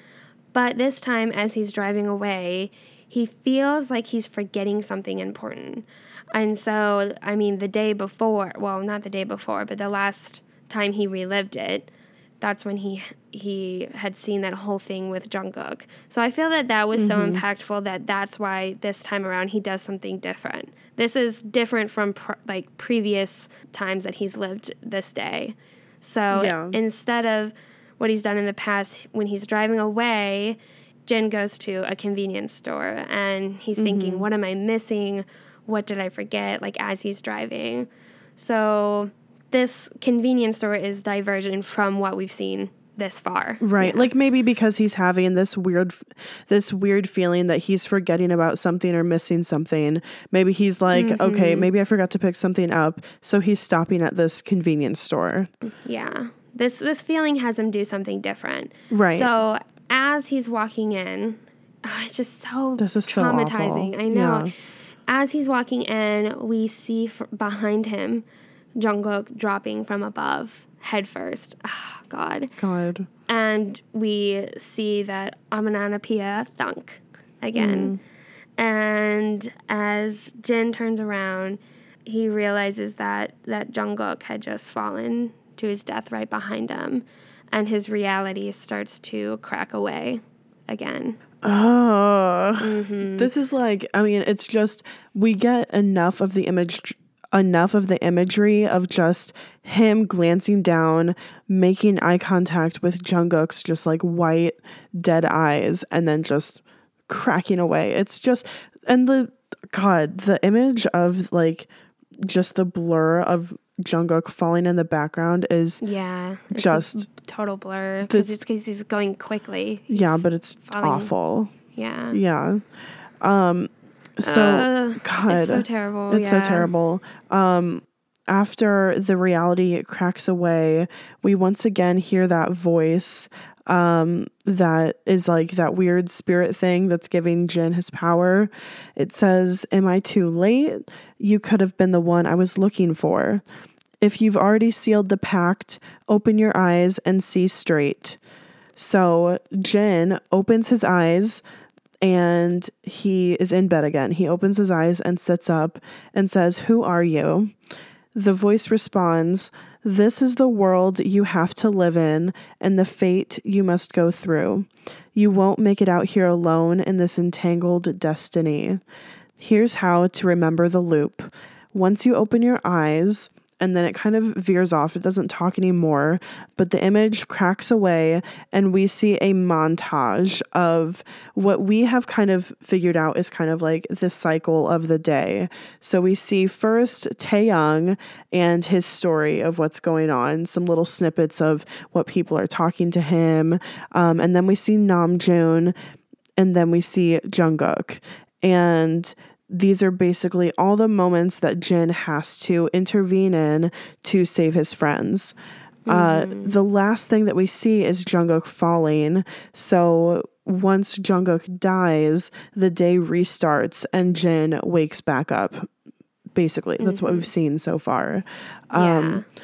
But this time, as he's driving away, he feels like he's forgetting something important. And so, I mean, the day before, well, not the day before, but the last time he relived it, that's when he he had seen that whole thing with Jungkook. So I feel that that was so mm-hmm. impactful that that's why this time around he does something different. This is different from pr- like previous times that he's lived this day. So Yeah. instead of what he's done in the past when he's driving away, Jin goes to a convenience store and he's thinking, mm-hmm. what am I missing? What did I forget? Like as he's driving. So this convenience store is divergent from what we've seen this far. Right. Like maybe because he's having this weird this weird feeling that he's forgetting about something or missing something. Maybe he's like, okay, mm-hmm. maybe I forgot to pick something up, so he's stopping at this convenience store. Yeah. This this feeling has him do something different. Right. So as he's walking in, ah, it's just so This is so traumatizing. awful. I know. Yeah. As he's walking in, we see f- behind him Jungkook dropping from above head first. Ah, God. God. and we see that onomatopoeia thunk again. And as Jin turns around, he realizes that that Jungkook had just fallen to his death right behind him, and his reality starts to crack away again. Oh, Mm-hmm. this is like, I mean, it's just, we get enough of the image, enough of the imagery of just him glancing down, making eye contact with Jungkook's just like white, dead eyes, and then just cracking away. It's just, and the, God, the image of like just the blur of Jungkook falling in the background is, Yeah, Just- total blur because it's because he's going quickly. He's- yeah, but it's falling. awful. yeah. Yeah. Um, so, Uh, God. it's so terrible. It's so terrible. Um, after the reality cracks away, we once again hear that voice um, that is like that weird spirit thing that's giving Jin his power. It says, Am I too late? You could have been the one I was looking for. If you've already sealed the pact, open your eyes and see straight. So Jin opens his eyes and he is in bed again. He opens his eyes and sits up and says, Who are you? The voice responds, This is the world you have to live in and the fate you must go through. You won't make it out here alone in this entangled destiny. Here's how to remember the loop. Once you open your eyes, and then it kind of veers off. It doesn't talk anymore, but the image cracks away, and we see a montage of what we have kind of figured out is kind of like the cycle of the day. So we see first Taehyung and his story of what's going on, some little snippets of what people are talking to him, um, and then we see Namjoon and then we see Jungkook. And these are basically all the moments that Jin has to intervene in to save his friends. Uh, mm-hmm. the last thing that we see is Jungkook falling. So once Jungkook dies, the day restarts and Jin wakes back up. Basically, that's what we've mm-hmm. seen so far. Um, yeah.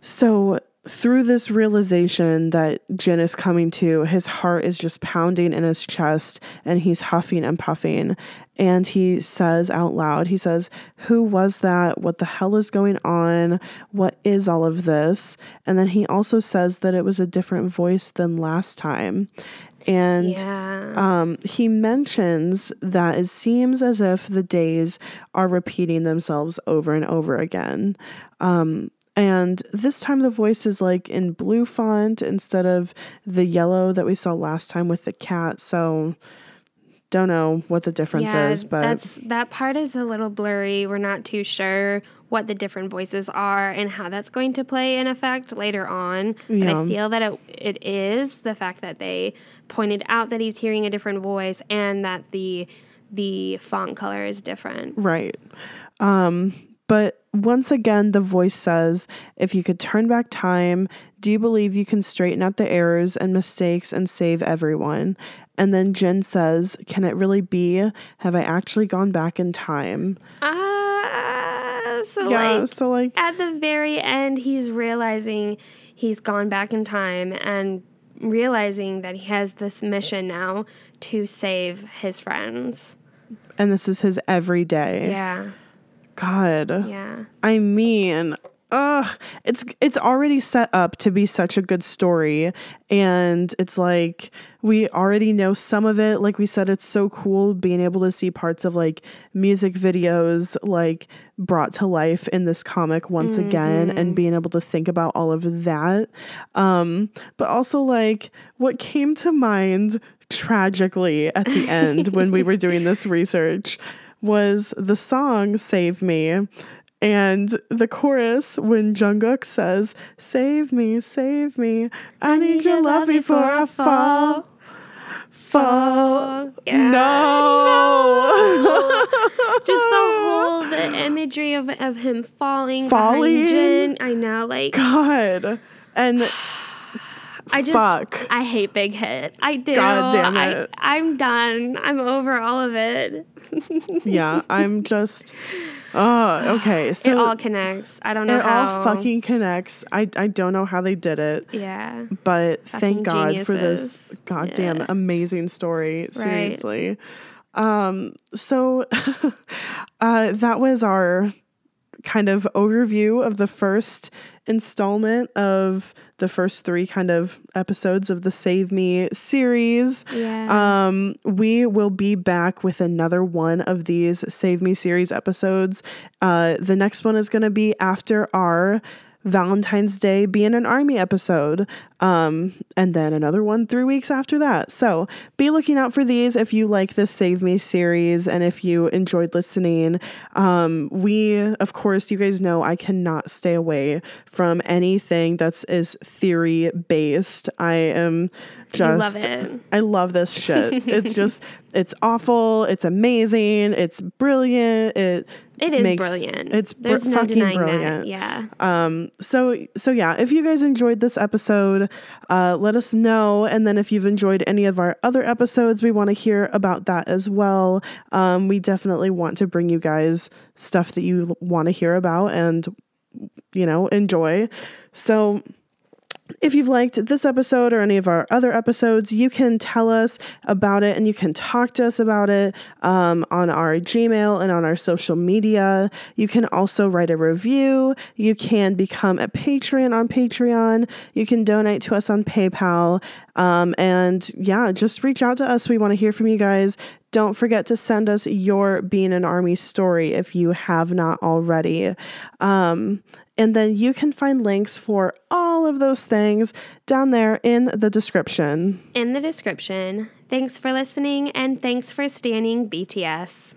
So through this realization that Jin is coming to, his heart is just pounding in his chest and he's huffing and puffing. And he says out loud, he says, Who was that? What the hell is going on? What is all of this? And then he also says that it was a different voice than last time. And yeah. um, he mentions that it seems as if the days are repeating themselves over and over again. Um, and this time the voice is like in blue font instead of the yellow that we saw last time with the cat. So don't know what the difference yeah, is, but that's that part is a little blurry. We're not too sure what the different voices are and how that's going to play an effect later on. But Yeah. I feel that it it is the fact that they pointed out that he's hearing a different voice and that the the font color is different. Right. Um, but once again, the voice says, if you could turn back time, do you believe you can straighten out the errors and mistakes and save everyone? And then Jin says, can it really be? Have I actually gone back in time? Ah, so yeah. like so, like, at the very end, he's realizing he's gone back in time and realizing that he has this mission now to save his friends. and this is his everyday. Yeah, God. yeah. I mean, ugh, it's it's already set up to be such a good story, and it's like we already know some of it. Like we said, it's so cool being able to see parts of like music videos like brought to life in this comic once again, and being able to think about all of that. Um, but also like what came to mind tragically at the end when we were doing this research was the song Save Me. And the chorus when Jungkook says, Save me, save me, I, need, your love before I fall. Fall. Yeah. No. Just the whole the imagery of of him falling, Falling? Jin. I know, like God. And I just fuck. I hate Big Hit. I do. God damn it. I, I'm done. I'm over all of it. Yeah, I'm just Oh, okay. So it all connects. I don't know it how. all fucking connects. I I don't know how they did it. yeah. but Fucking thank God for this goddamn Yeah. amazing story. Seriously. Um, so uh, that was our kind of overview of the first installment of the first three kind of episodes of the Save Me series. Yeah. Um, we will be back with another one of these Save Me series episodes. Uh, the next one is going to be after our Valentine's Day being an army episode. Um, and then another one three weeks after that. So be looking out for these if you like this Save Me series and if you enjoyed listening. Um, we, of course, you guys know I cannot stay away from anything that's is theory based. I am just love it. I love this shit. it's just it's awful, it's amazing, it's brilliant. It it is makes- brilliant. It's br- no fucking brilliant. that. Yeah. Um, so so yeah, if you guys enjoyed this episode, uh, let us know. And then if you've enjoyed any of our other episodes, we want to hear about that as well. Um, we definitely want to bring you guys stuff that you want to hear about and you know enjoy. So if you've liked this episode or any of our other episodes, you can tell us about it and you can talk to us about it um, on our Gmail and on our social media. You can also write a review. You can become a patron on Patreon. You can donate to us on PayPal. Um, and yeah, just reach out to us. We want to hear from you guys. Don't forget to send us your Being an Army story if you have not already. Um, and then you can find links for all of those things down there in the description. In the description. Thanks for listening and thanks for stanning BTS.